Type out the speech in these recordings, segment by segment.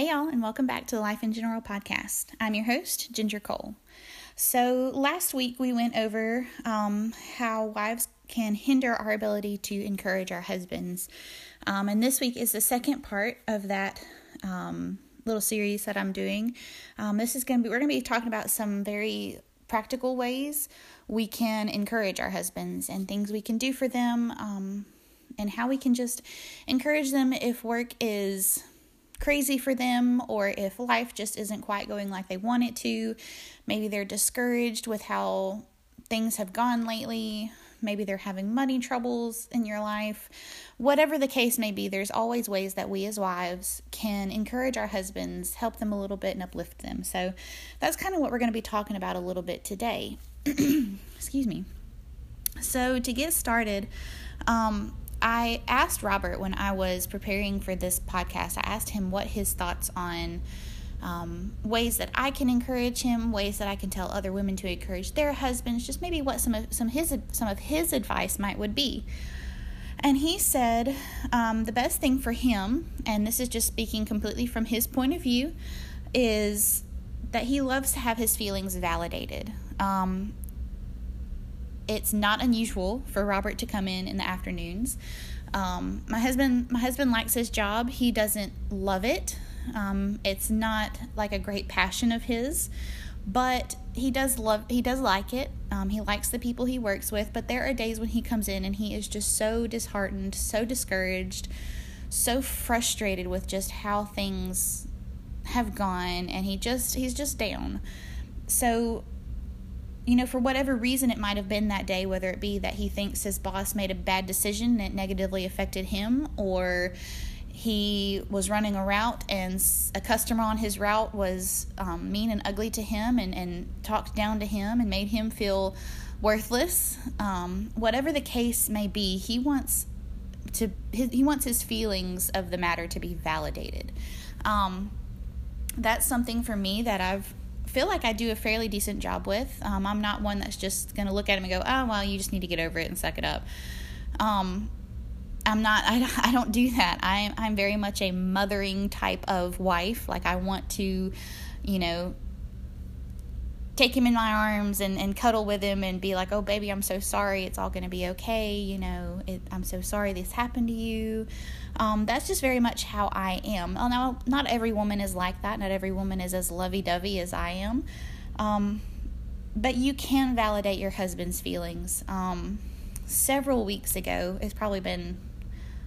Hey, y'all, and welcome back to the Life in General podcast. I'm your host, Ginger Cole. So, last week we went over um, how wives can hinder our ability to encourage our husbands. Um, and this week is the second part of that um, little series that I'm doing. Um, this is going to be, we're going to be talking about some very practical ways we can encourage our husbands and things we can do for them um, and how we can just encourage them if work is crazy for them or if life just isn't quite going like they want it to. Maybe they're discouraged with how things have gone lately. Maybe they're having money troubles in your life. Whatever the case may be, there's always ways that we as wives can encourage our husbands, help them a little bit, and uplift them. So that's kind of what we're going to be talking about a little bit today. Excuse me. So, to get started, um, I asked Robert when I was preparing for this podcast, I asked him what his thoughts on um, ways that I can encourage him, ways that I can tell other women to encourage their husbands, just maybe what some of some his some of his advice might would be. And he said um, the best thing for him, and this is just speaking completely from his point of view, is that he loves to have his feelings validated. Um, it's not unusual for Robert to come in in the afternoons. Um, my husband, my husband likes his job. He doesn't love it. Um, it's not like a great passion of his, but he does love. He does like it. Um, he likes the people he works with. But there are days when he comes in and he is just so disheartened, so discouraged, so frustrated with just how things have gone, and he just he's just down. So you know, for whatever reason it might have been that day, whether it be that he thinks his boss made a bad decision that negatively affected him, or he was running a route and a customer on his route was um, mean and ugly to him and, and talked down to him and made him feel worthless. Um, whatever the case may be, he wants to his, he wants his feelings of the matter to be validated. Um, that's something for me that I've feel like I do a fairly decent job with. Um, I'm not one that's just going to look at him and go, oh, well, you just need to get over it and suck it up. Um, I'm not, I, I don't do that. I, I'm very much a mothering type of wife. Like, I want to, you know, take him in my arms and, and cuddle with him and be like, oh, baby, I'm so sorry. It's all going to be okay. You know, it, I'm so sorry this happened to you. Um, that's just very much how I am. Now, not every woman is like that. Not every woman is as lovey dovey as I am. Um, but you can validate your husband's feelings. Um, several weeks ago, it's probably been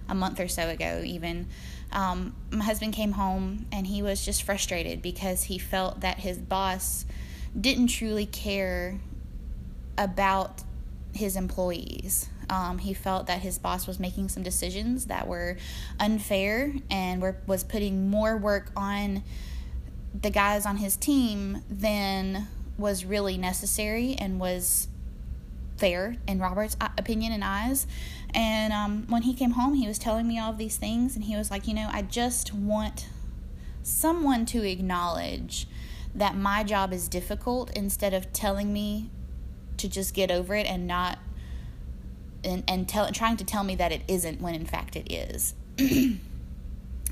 a month or so ago, even, um, my husband came home and he was just frustrated because he felt that his boss didn't truly care about his employees. Um, he felt that his boss was making some decisions that were unfair and were, was putting more work on the guys on his team than was really necessary and was fair in Robert's opinion and eyes. And um, when he came home, he was telling me all of these things, and he was like, You know, I just want someone to acknowledge that my job is difficult instead of telling me to just get over it and not and, and tell, trying to tell me that it isn't when in fact it is. and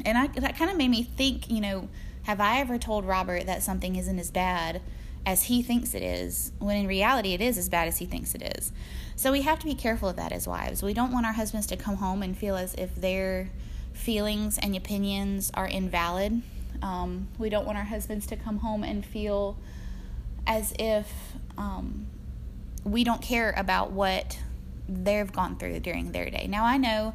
I, that kind of made me think, you know, have I ever told Robert that something isn't as bad as he thinks it is, when in reality it is as bad as he thinks it is? So we have to be careful of that as wives. We don't want our husbands to come home and feel as if their feelings and opinions are invalid. Um, we don't want our husbands to come home and feel as if um, we don't care about what they've gone through during their day. Now I know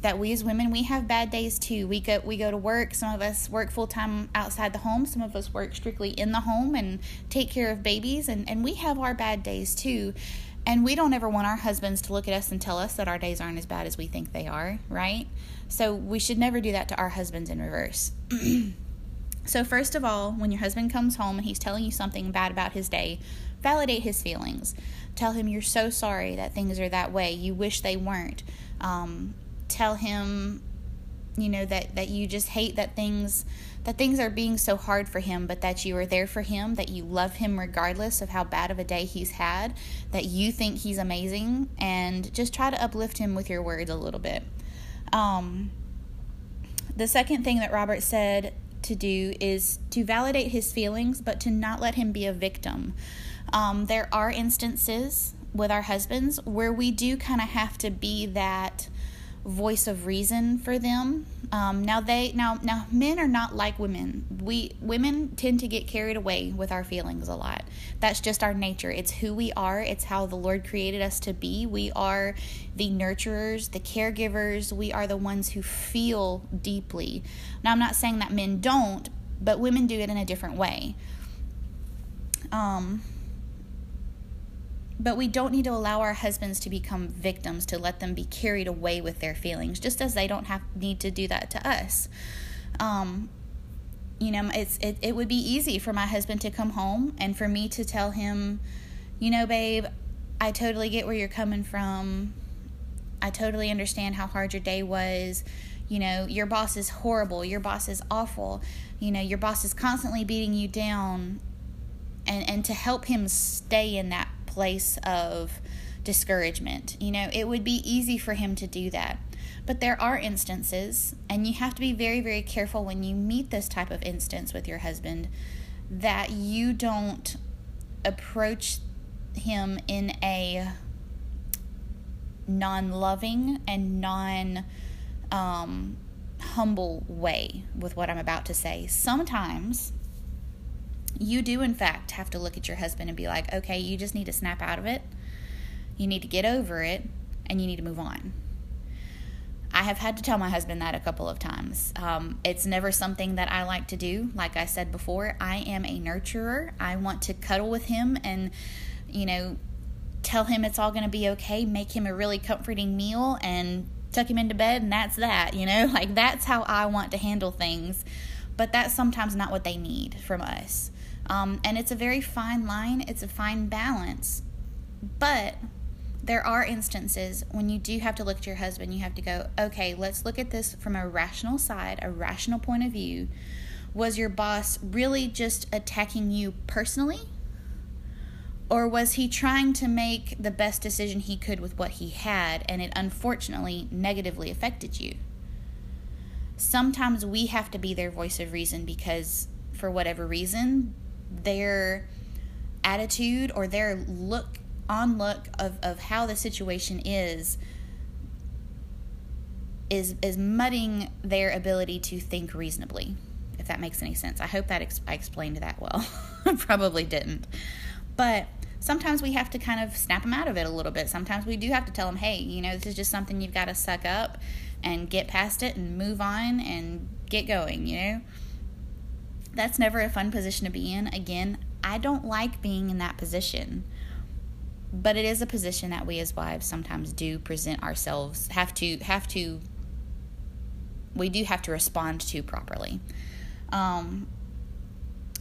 that we as women we have bad days too. We go we go to work. Some of us work full time outside the home. Some of us work strictly in the home and take care of babies and and we have our bad days too. And we don't ever want our husbands to look at us and tell us that our days aren't as bad as we think they are, right? So we should never do that to our husbands in reverse. so first of all, when your husband comes home and he's telling you something bad about his day, validate his feelings. Tell him you're so sorry that things are that way. You wish they weren't. Um, tell him, you know, that, that you just hate that things that things are being so hard for him, but that you are there for him, that you love him regardless of how bad of a day he's had, that you think he's amazing, and just try to uplift him with your words a little bit. Um, the second thing that Robert said to do is to validate his feelings, but to not let him be a victim. Um, there are instances with our husbands where we do kind of have to be that voice of reason for them. Um, now they now now men are not like women. We women tend to get carried away with our feelings a lot. That's just our nature. It's who we are. It's how the Lord created us to be. We are the nurturers, the caregivers. We are the ones who feel deeply. Now I'm not saying that men don't, but women do it in a different way. Um but we don't need to allow our husbands to become victims, to let them be carried away with their feelings, just as they don't have need to do that to us. Um, you know, it's it, it would be easy for my husband to come home and for me to tell him, you know, babe, I totally get where you're coming from. I totally understand how hard your day was. You know, your boss is horrible. Your boss is awful. You know, your boss is constantly beating you down. And and to help him stay in that place of discouragement. You know, it would be easy for him to do that. But there are instances, and you have to be very, very careful when you meet this type of instance with your husband that you don't approach him in a non loving and non um, humble way with what I'm about to say. Sometimes you do, in fact, have to look at your husband and be like, okay, you just need to snap out of it. You need to get over it and you need to move on. I have had to tell my husband that a couple of times. Um, it's never something that I like to do. Like I said before, I am a nurturer. I want to cuddle with him and, you know, tell him it's all going to be okay, make him a really comforting meal, and tuck him into bed, and that's that, you know? Like, that's how I want to handle things. But that's sometimes not what they need from us. Um, and it's a very fine line, it's a fine balance. But there are instances when you do have to look at your husband, you have to go, okay, let's look at this from a rational side, a rational point of view. Was your boss really just attacking you personally? Or was he trying to make the best decision he could with what he had and it unfortunately negatively affected you? Sometimes we have to be their voice of reason because, for whatever reason, their attitude or their look on look of, of how the situation is is is mudding their ability to think reasonably if that makes any sense. I hope that ex- i explained that well. Probably didn't. But sometimes we have to kind of snap them out of it a little bit. Sometimes we do have to tell them hey you know this is just something you've got to suck up and get past it and move on and get going you know that's never a fun position to be in. Again, I don't like being in that position. But it is a position that we as wives sometimes do present ourselves have to have to we do have to respond to properly. Um,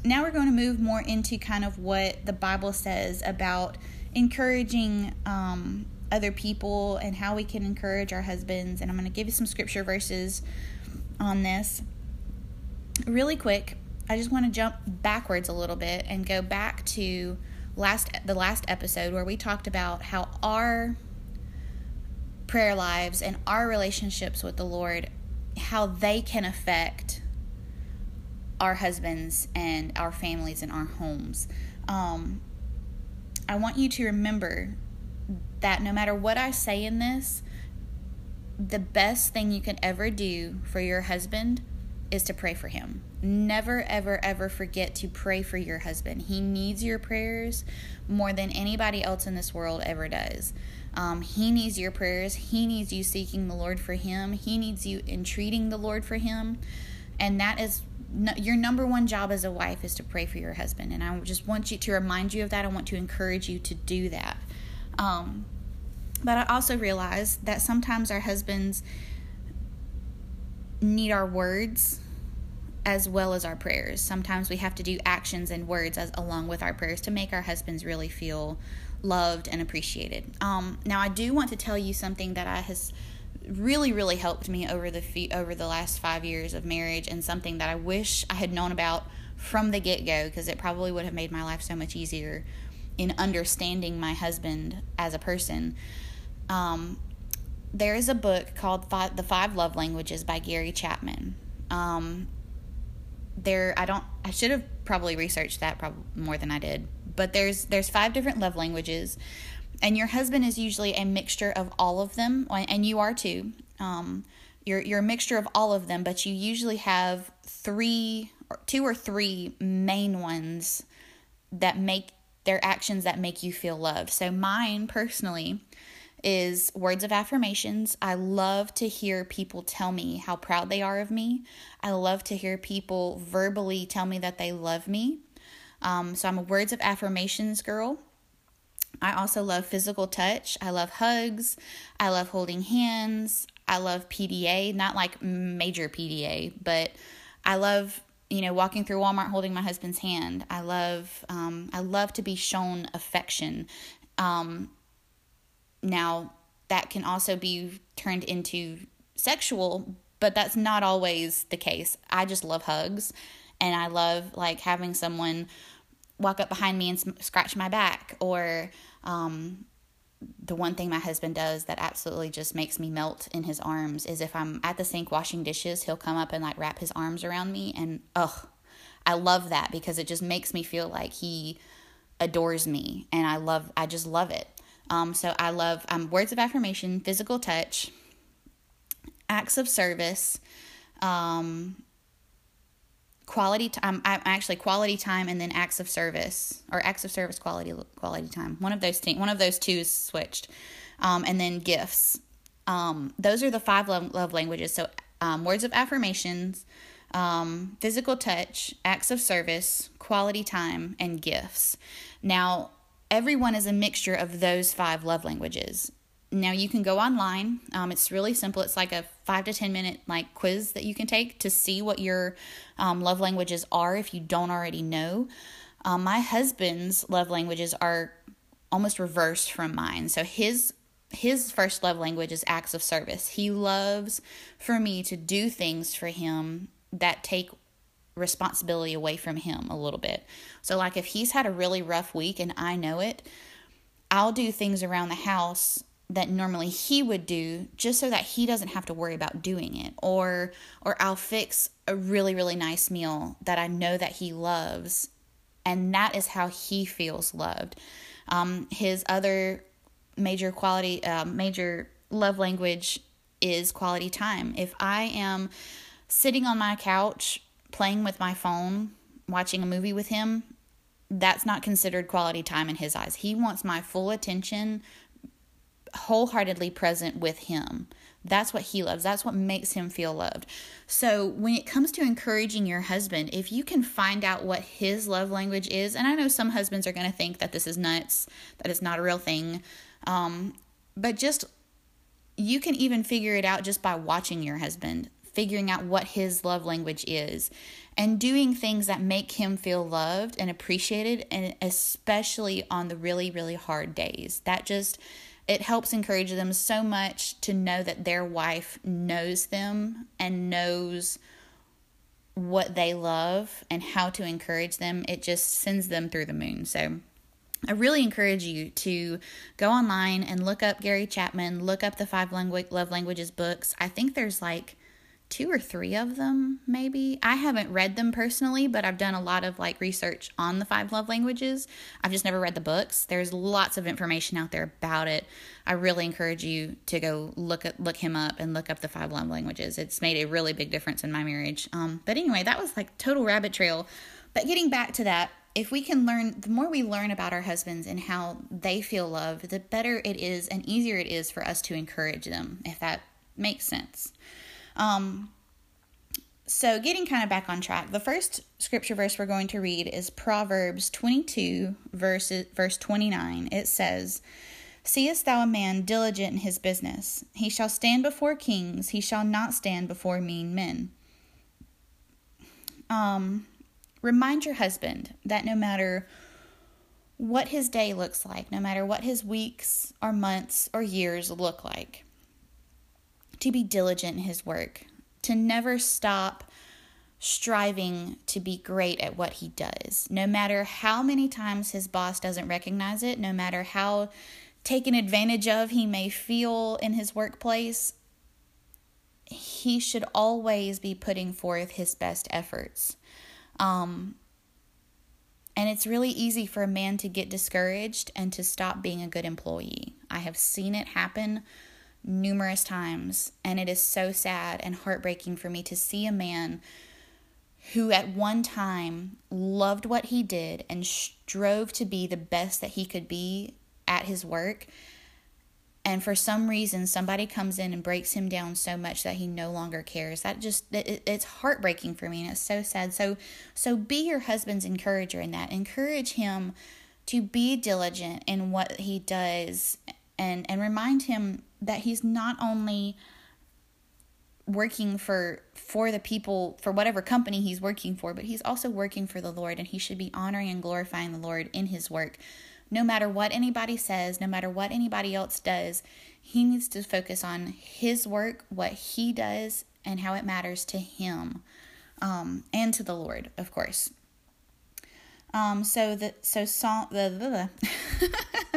now we're going to move more into kind of what the Bible says about encouraging um, other people and how we can encourage our husbands. And I'm going to give you some scripture verses on this. Really quick, I just want to jump backwards a little bit and go back to last the last episode where we talked about how our prayer lives and our relationships with the Lord how they can affect our husbands and our families and our homes. Um, I want you to remember that no matter what I say in this, the best thing you can ever do for your husband is to pray for him. Never, ever, ever forget to pray for your husband. He needs your prayers more than anybody else in this world ever does. Um, he needs your prayers. He needs you seeking the Lord for him. He needs you entreating the Lord for him. And that is no, your number one job as a wife is to pray for your husband. And I just want you to remind you of that. I want to encourage you to do that. Um, but I also realize that sometimes our husbands need our words as well as our prayers. Sometimes we have to do actions and words as along with our prayers to make our husbands really feel loved and appreciated. Um, now, I do want to tell you something that I has really, really helped me over the fe- over the last five years of marriage, and something that I wish I had known about from the get go because it probably would have made my life so much easier in understanding my husband as a person. Um, there is a book called Five, The Five Love Languages by Gary Chapman. Um, there I don't I should have probably researched that probably more than I did. But there's there's five different love languages and your husband is usually a mixture of all of them and you are too. Um, you're you're a mixture of all of them, but you usually have three or two or three main ones that make their actions that make you feel loved. So mine personally is words of affirmations. I love to hear people tell me how proud they are of me. I love to hear people verbally tell me that they love me. Um, so I'm a words of affirmations girl. I also love physical touch. I love hugs. I love holding hands. I love PDA, not like major PDA, but I love you know walking through Walmart holding my husband's hand. I love um, I love to be shown affection. Um, now, that can also be turned into sexual, but that's not always the case. I just love hugs and I love like having someone walk up behind me and scratch my back or um, the one thing my husband does that absolutely just makes me melt in his arms is if I'm at the sink washing dishes, he'll come up and like wrap his arms around me and ugh, I love that because it just makes me feel like he adores me and I love I just love it. Um, so I love um, words of affirmation, physical touch, acts of service, um, quality time. I'm actually quality time, and then acts of service or acts of service, quality quality time. One of those one of those two is switched, um, and then gifts. Um, those are the five love, love languages. So um, words of affirmations, um, physical touch, acts of service, quality time, and gifts. Now everyone is a mixture of those five love languages. Now you can go online. Um, it's really simple. It's like a five to ten minute like quiz that you can take to see what your um, love languages are if you don't already know. Um, my husband's love languages are almost reversed from mine. So his his first love language is acts of service. He loves for me to do things for him that take responsibility away from him a little bit. So, like if he's had a really rough week and I know it, I'll do things around the house that normally he would do just so that he doesn't have to worry about doing it. Or or I'll fix a really really nice meal that I know that he loves and that is how he feels loved. Um, his other major quality uh, major love language is quality time. If I am sitting on my couch playing with my phone, watching a movie with him, that's not considered quality time in his eyes. He wants my full attention, wholeheartedly present with him. That's what he loves. That's what makes him feel loved. So, when it comes to encouraging your husband, if you can find out what his love language is, and I know some husbands are going to think that this is nuts, that it's not a real thing, um, but just you can even figure it out just by watching your husband figuring out what his love language is and doing things that make him feel loved and appreciated and especially on the really really hard days. That just it helps encourage them so much to know that their wife knows them and knows what they love and how to encourage them. It just sends them through the moon. So I really encourage you to go online and look up Gary Chapman, look up the five language love languages books. I think there's like two or three of them, maybe. I haven't read them personally, but I've done a lot of like research on the five love languages. I've just never read the books. There's lots of information out there about it. I really encourage you to go look at look him up and look up the five love languages. It's made a really big difference in my marriage. Um, but anyway, that was like total rabbit trail. But getting back to that, if we can learn, the more we learn about our husbands and how they feel love, the better it is and easier it is for us to encourage them, if that makes sense. Um, so, getting kind of back on track, the first scripture verse we're going to read is Proverbs 22, verse, verse 29. It says, Seest thou a man diligent in his business? He shall stand before kings, he shall not stand before mean men. Um, remind your husband that no matter what his day looks like, no matter what his weeks or months or years look like, to be diligent in his work, to never stop striving to be great at what he does. No matter how many times his boss doesn't recognize it, no matter how taken advantage of he may feel in his workplace, he should always be putting forth his best efforts. Um, and it's really easy for a man to get discouraged and to stop being a good employee. I have seen it happen numerous times, and it is so sad and heartbreaking for me to see a man who at one time loved what he did and strove to be the best that he could be at his work and for some reason somebody comes in and breaks him down so much that he no longer cares. That just it, it's heartbreaking for me and it's so sad. So so be your husband's encourager in that. Encourage him to be diligent in what he does and and remind him that he's not only working for for the people for whatever company he's working for but he's also working for the Lord and he should be honoring and glorifying the Lord in his work no matter what anybody says, no matter what anybody else does, he needs to focus on his work, what he does, and how it matters to him um, and to the Lord, of course. Um, so the so song the, the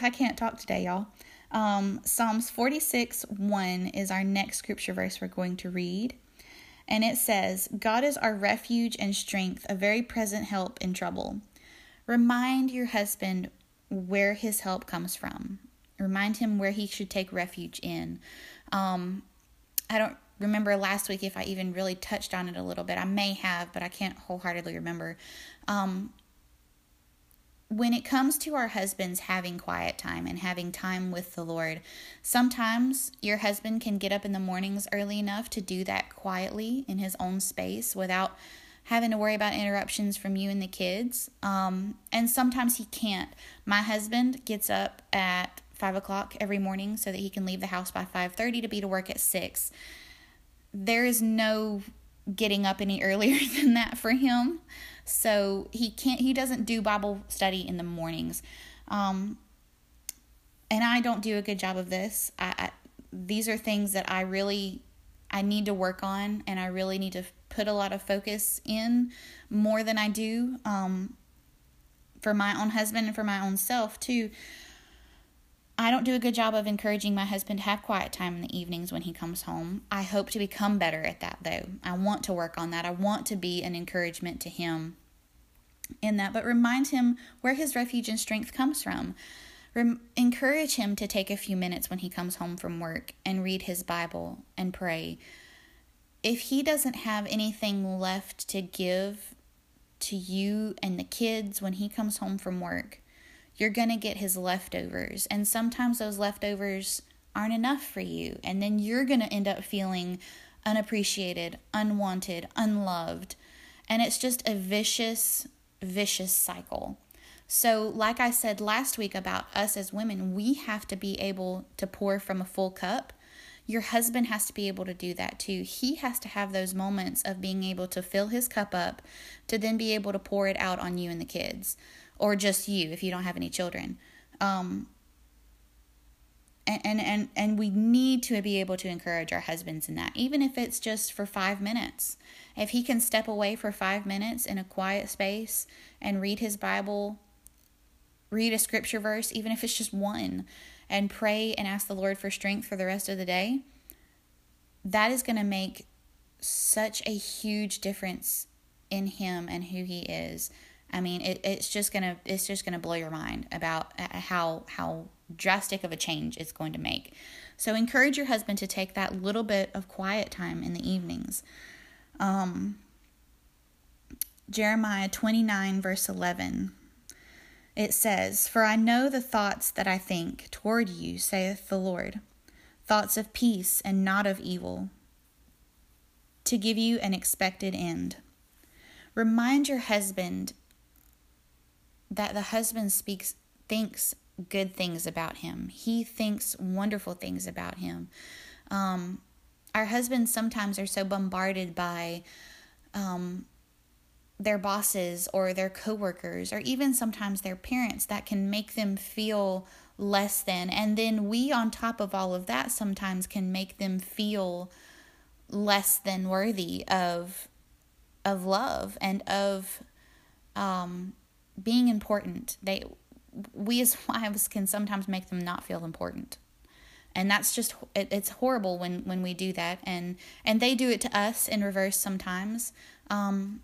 I can't talk today, y'all. Um, Psalms 46 1 is our next scripture verse we're going to read. And it says, God is our refuge and strength, a very present help in trouble. Remind your husband where his help comes from. Remind him where he should take refuge in. Um, I don't remember last week if I even really touched on it a little bit. I may have, but I can't wholeheartedly remember. Um, when it comes to our husbands having quiet time and having time with the Lord, sometimes your husband can get up in the mornings early enough to do that quietly in his own space without having to worry about interruptions from you and the kids. Um, and sometimes he can't. My husband gets up at five o'clock every morning so that he can leave the house by five thirty to be to work at six. There is no getting up any earlier than that for him. So he can't he doesn't do Bible study in the mornings. Um, and I don't do a good job of this. I, I these are things that I really I need to work on and I really need to put a lot of focus in more than I do um, for my own husband and for my own self too. I don't do a good job of encouraging my husband to have quiet time in the evenings when he comes home. I hope to become better at that though. I want to work on that. I want to be an encouragement to him in that, but remind him where his refuge and strength comes from. Rem- encourage him to take a few minutes when he comes home from work and read his Bible and pray if he doesn't have anything left to give to you and the kids when he comes home from work, you're going to get his leftovers. And sometimes those leftovers aren't enough for you. And then you're going to end up feeling unappreciated, unwanted, unloved. And it's just a vicious, vicious cycle. So, like I said last week about us as women, we have to be able to pour from a full cup your husband has to be able to do that too. He has to have those moments of being able to fill his cup up to then be able to pour it out on you and the kids, or just you if you don't have any children. Um, and, and and and we need to be able to encourage our husbands in that even if it's just for 5 minutes if he can step away for 5 minutes in a quiet space and read his bible read a scripture verse even if it's just one and pray and ask the Lord for strength for the rest of the day, that is going to make such a huge difference in him and who he is. I mean, it, it's just gonna it's just gonna blow your mind about uh, how how drastic of a change it's going to make. So encourage your husband to take that little bit of quiet time in the evenings. Um, Jeremiah 29, verse 11 it says, For I know the thoughts that I think toward you, saith the Lord, thoughts of peace and not of evil, to give you an expected end. Remind your husband that the husband speaks thinks good things about him. He thinks wonderful things about him. Um, our husbands sometimes are so bombarded by um, their bosses or their coworkers or even sometimes their parents that can make them feel less than and then we on top of all of that sometimes can make them feel less than worthy of of love and of um, being important they we as wives can sometimes make them not feel important and that's just it, it's horrible when when we do that and and they do it to us in reverse sometimes um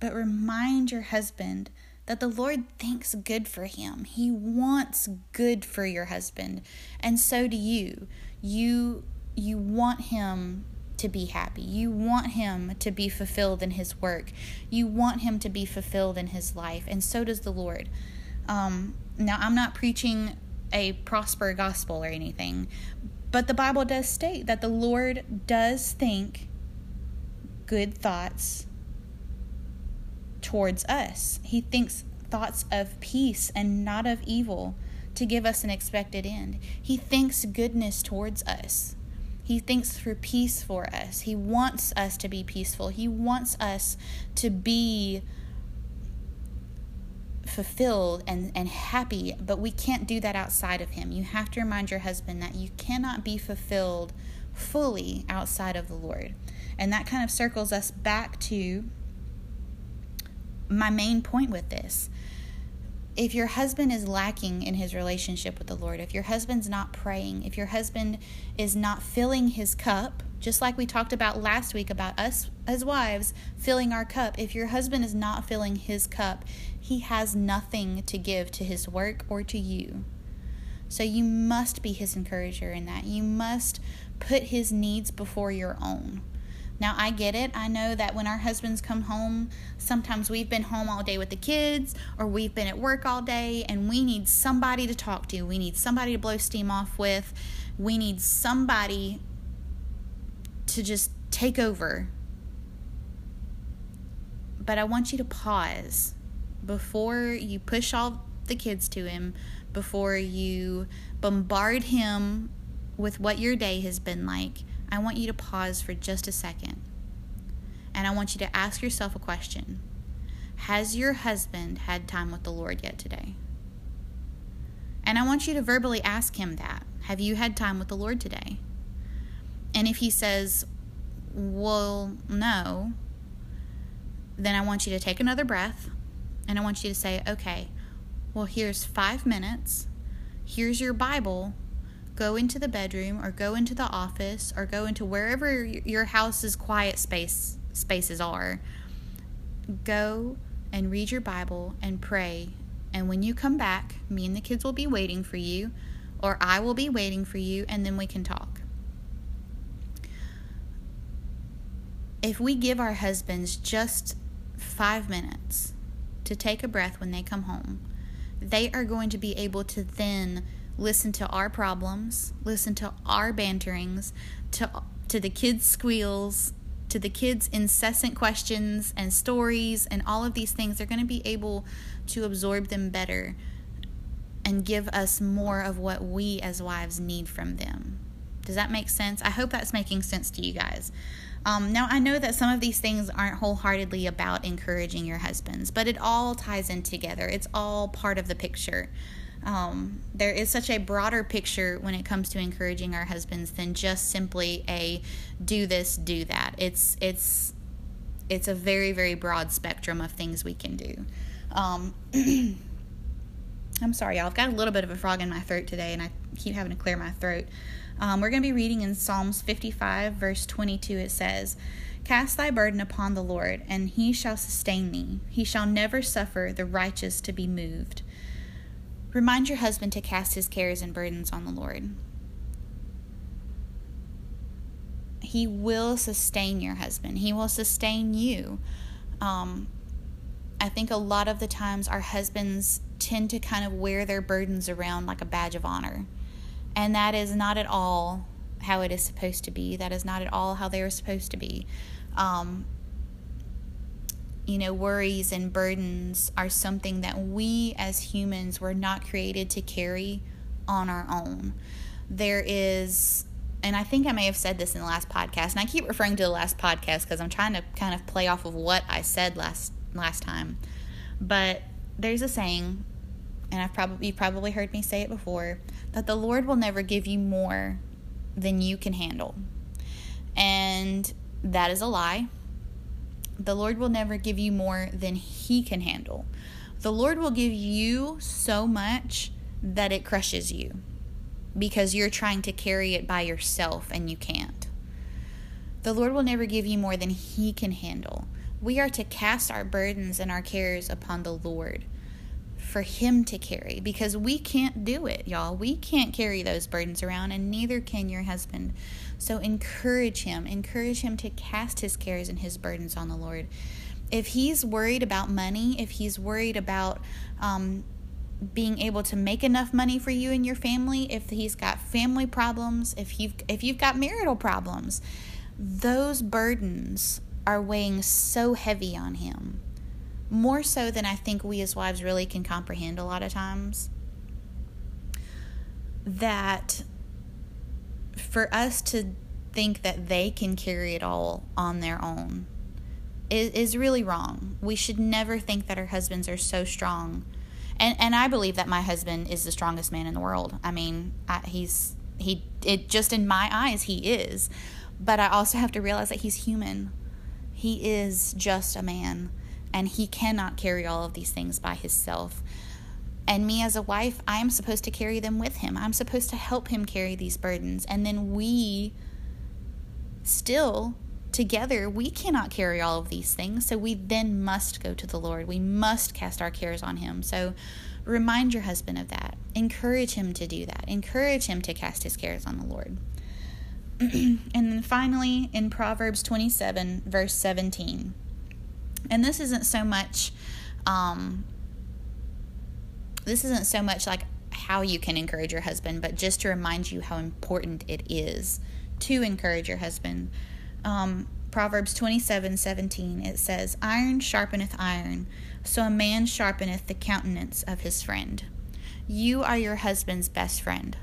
but remind your husband that the Lord thinks good for him. He wants good for your husband, and so do you. You you want him to be happy. You want him to be fulfilled in his work. You want him to be fulfilled in his life, and so does the Lord. Um, now, I'm not preaching a prosper gospel or anything, but the Bible does state that the Lord does think good thoughts towards us. He thinks thoughts of peace and not of evil to give us an expected end. He thinks goodness towards us. He thinks for peace for us. He wants us to be peaceful. He wants us to be fulfilled and, and happy, but we can't do that outside of Him. You have to remind your husband that you cannot be fulfilled fully outside of the Lord. And that kind of circles us back to my main point with this. If your husband is lacking in his relationship with the Lord, if your husband's not praying, if your husband is not filling his cup, just like we talked about last week about us as wives filling our cup, if your husband is not filling his cup, he has nothing to give to his work or to you. So you must be his encourager in that. You must put his needs before your own. Now, I get it. I know that when our husbands come home, sometimes we've been home all day with the kids or we've been at work all day and we need somebody to talk to. We need somebody to blow steam off with. We need somebody to just take over. But I want you to pause before you push all the kids to him, before you bombard him with what your day has been like I want you to pause for just a second. And I want you to ask yourself a question Has your husband had time with the Lord yet today? And I want you to verbally ask him that. Have you had time with the Lord today? And if he says, Well, no, then I want you to take another breath and I want you to say, Okay, well, here's five minutes. Here's your Bible go into the bedroom or go into the office or go into wherever your house's quiet space spaces are. Go and read your Bible and pray. And when you come back, me and the kids will be waiting for you, or I will be waiting for you, and then we can talk. If we give our husbands just five minutes to take a breath when they come home, they are going to be able to then listen to our problems, listen to our banterings, to to the kids' squeals, to the kids' incessant questions and stories and all of these things. They're going to be able to absorb them better and give us more of what we as wives need from them. Does that make sense? I hope that's making sense to you guys. Um, now, I know that some of these things aren't wholeheartedly about encouraging your husbands, but it all ties in together. It's all part of the picture. Um, there is such a broader picture when it comes to encouraging our husbands than just simply a do this, do that. It's it's it's a very very broad spectrum of things we can do. Um, I'm sorry, y'all. I've got a little bit of a frog in my throat today, and I keep having to clear my throat. Um, we're going to be reading in Psalms 55, verse 22. It says, Cast thy burden upon the Lord, and he shall sustain thee. He shall never suffer the righteous to be moved. Remind your husband to cast his cares and burdens on the Lord. He will sustain your husband, he will sustain you. Um, I think a lot of the times our husbands tend to kind of wear their burdens around like a badge of honor. And that is not at all how it is supposed to be. That is not at all how they are supposed to be. Um, you know, worries and burdens are something that we as humans were not created to carry on our own. There is, and I think I may have said this in the last podcast, and I keep referring to the last podcast because I'm trying to kind of play off of what I said last last time. But there's a saying, and I've probably you probably heard me say it before, that the Lord will never give you more than you can handle. And that is a lie the Lord will never give you more than He can handle. The Lord will give you so much that it crushes you. because you're trying to carry it by yourself and you can't. The Lord will never give you more than He can handle. We are to cast our burdens and our cares upon the Lord for Him to carry because we can't do it, y'all. We can't carry those burdens around, and neither can your husband. So encourage him. Encourage him to cast his cares and his burdens on the Lord. If he's worried about money, if he's worried about um, being able to make enough money for you and your family, if he's got family problems, if you've if you've got marital problems, those burdens are weighing so heavy on him more so than I think we as wives really can comprehend a lot of times. That for us to think that they can carry it all on their own is, is really wrong. We should never think that our husbands are so strong. And and I believe that my husband is the strongest man in the world. I mean, I, he's he it just in my eyes he is. But I also have to realize that he's human. He is just a man and he cannot carry all of these things by himself. And me as a wife, I am supposed to carry them with him. I'm supposed to help him carry these burdens. And then we still together we cannot carry all of these things. So we then must go to the lord. We must cast our cares on him. So remind your husband of that. Encourage him to do that. Encourage him to cast his cares on the lord. And then finally in proverbs 27 verse 17 and this isn't so much um, this isn't so much like how you can encourage your husband but just to remind you how important it is to encourage your husband. Um, proverbs 27 17 it says iron sharpeneth iron so a man sharpeneth the countenance of his friend. You are your husband's best friend.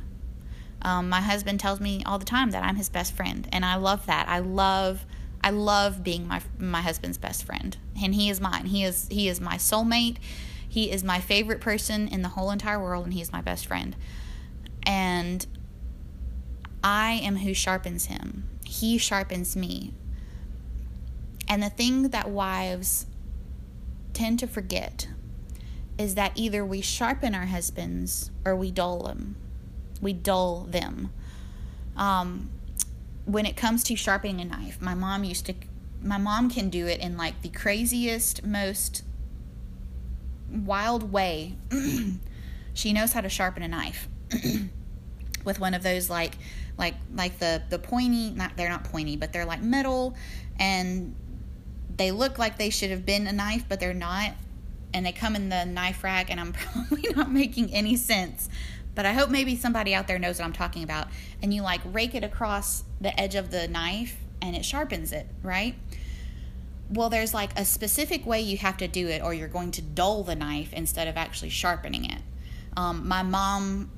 Um, my husband tells me all the time that i'm his best friend and i love that. I love I love being my my husband's best friend, and he is mine. He is he is my soulmate. He is my favorite person in the whole entire world, and he is my best friend. And I am who sharpens him. He sharpens me. And the thing that wives tend to forget is that either we sharpen our husbands or we dull them. We dull them. Um, when it comes to sharpening a knife, my mom used to my mom can do it in like the craziest, most wild way. she knows how to sharpen a knife with one of those like like like the the pointy not they're not pointy but they're like metal and they look like they should have been a knife but they're not and they come in the knife rack and I'm probably not making any sense but I hope maybe somebody out there knows what I'm talking about. And you like rake it across the edge of the knife and it sharpens it, right? Well, there's like a specific way you have to do it, or you're going to dull the knife instead of actually sharpening it. Um, my mom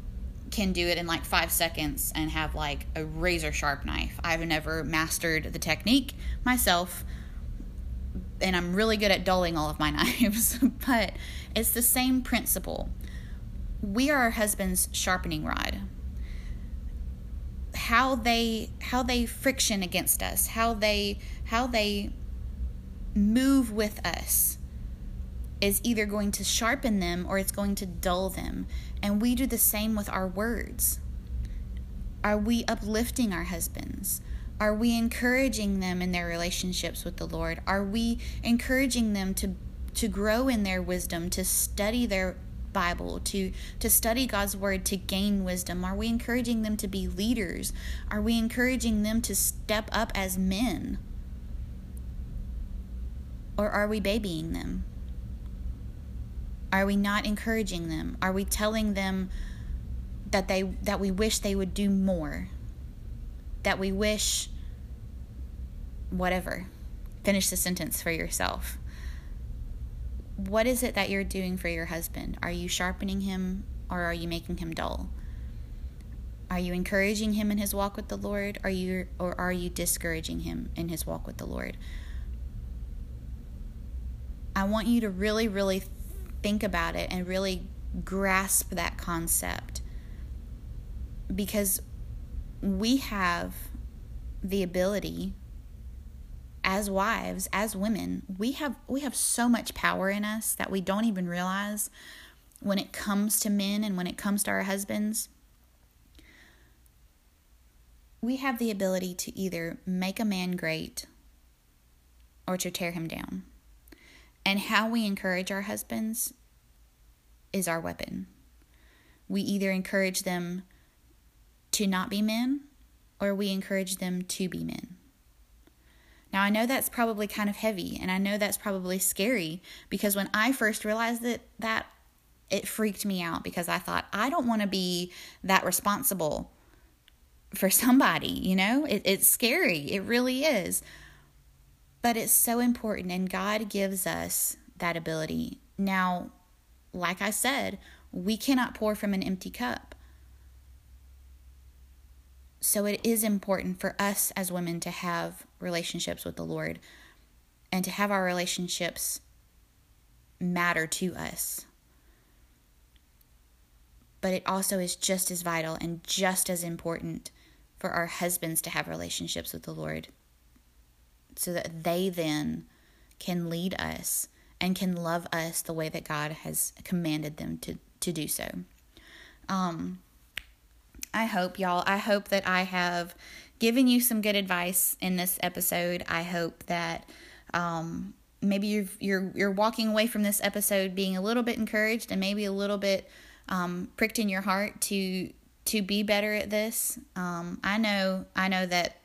can do it in like five seconds and have like a razor sharp knife. I've never mastered the technique myself, and I'm really good at dulling all of my knives, but it's the same principle we are our husband's sharpening rod how they how they friction against us how they how they move with us is either going to sharpen them or it's going to dull them. And we do the same with our words. Are we uplifting our husbands? Are we encouraging them in their relationships with the lord? Are we encouraging them to to grow in their wisdom to study their Bible, to to study God's word to gain wisdom? Are we encouraging them to be leaders? Are we encouraging them to step up as men? Or are we babying them? Are we not encouraging them? Are we telling them that they that we wish they would do more? That we wish whatever. Finish the sentence for yourself what is it that you're doing for your husband? Are you sharpening him or are you making him dull? Are you encouraging him in his walk with the Lord? Are you or are you discouraging him in his walk with the Lord? I want you to really really think about it and really grasp that concept because we have the ability as wives, as women, we have we have so much power in us that we don't even realize when it comes to men and when it comes to our husbands. we have the ability to either make a man great or to tear him down. And how we encourage our husbands is our weapon. We either encourage them to not be men or we encourage them to be men. Now, I know that's probably kind of heavy and I know that's probably scary because when I first realized that, that it freaked me out because I thought, I don't want to be that responsible for somebody, you know? It, it's scary. It really is. But it's so important, and God gives us that ability. Now, like I said, we cannot pour from an empty cup. So it is important for us as women to have relationships with the Lord and to have our relationships matter to us. But it also is just as vital and just as important for our husbands to have relationships with the Lord so that they then can lead us and can love us the way that God has commanded them to, to do so. Um, I hope, y'all, I hope that I have given you some good advice in this episode. I hope that um, maybe you're, you're, you're walking away from this episode being a little bit encouraged and maybe a little bit um, pricked in your heart to to be better at this. Um, I know I know that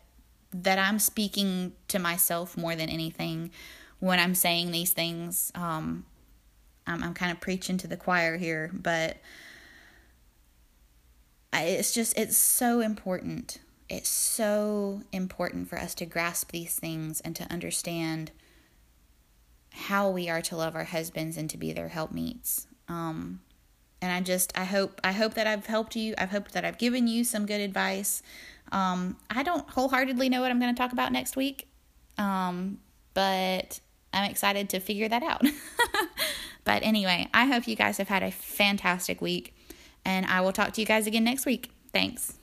that I'm speaking to myself more than anything when I'm saying these things. Um, I'm, I'm kind of preaching to the choir here, but it's just it's so important. It's so important for us to grasp these things and to understand how we are to love our husbands and to be their helpmeets. Um, and I just I hope I hope that I've helped you. I've hoped that I've given you some good advice. Um, I don't wholeheartedly know what I'm going to talk about next week, um, but I'm excited to figure that out. but anyway, I hope you guys have had a fantastic week, and I will talk to you guys again next week. Thanks.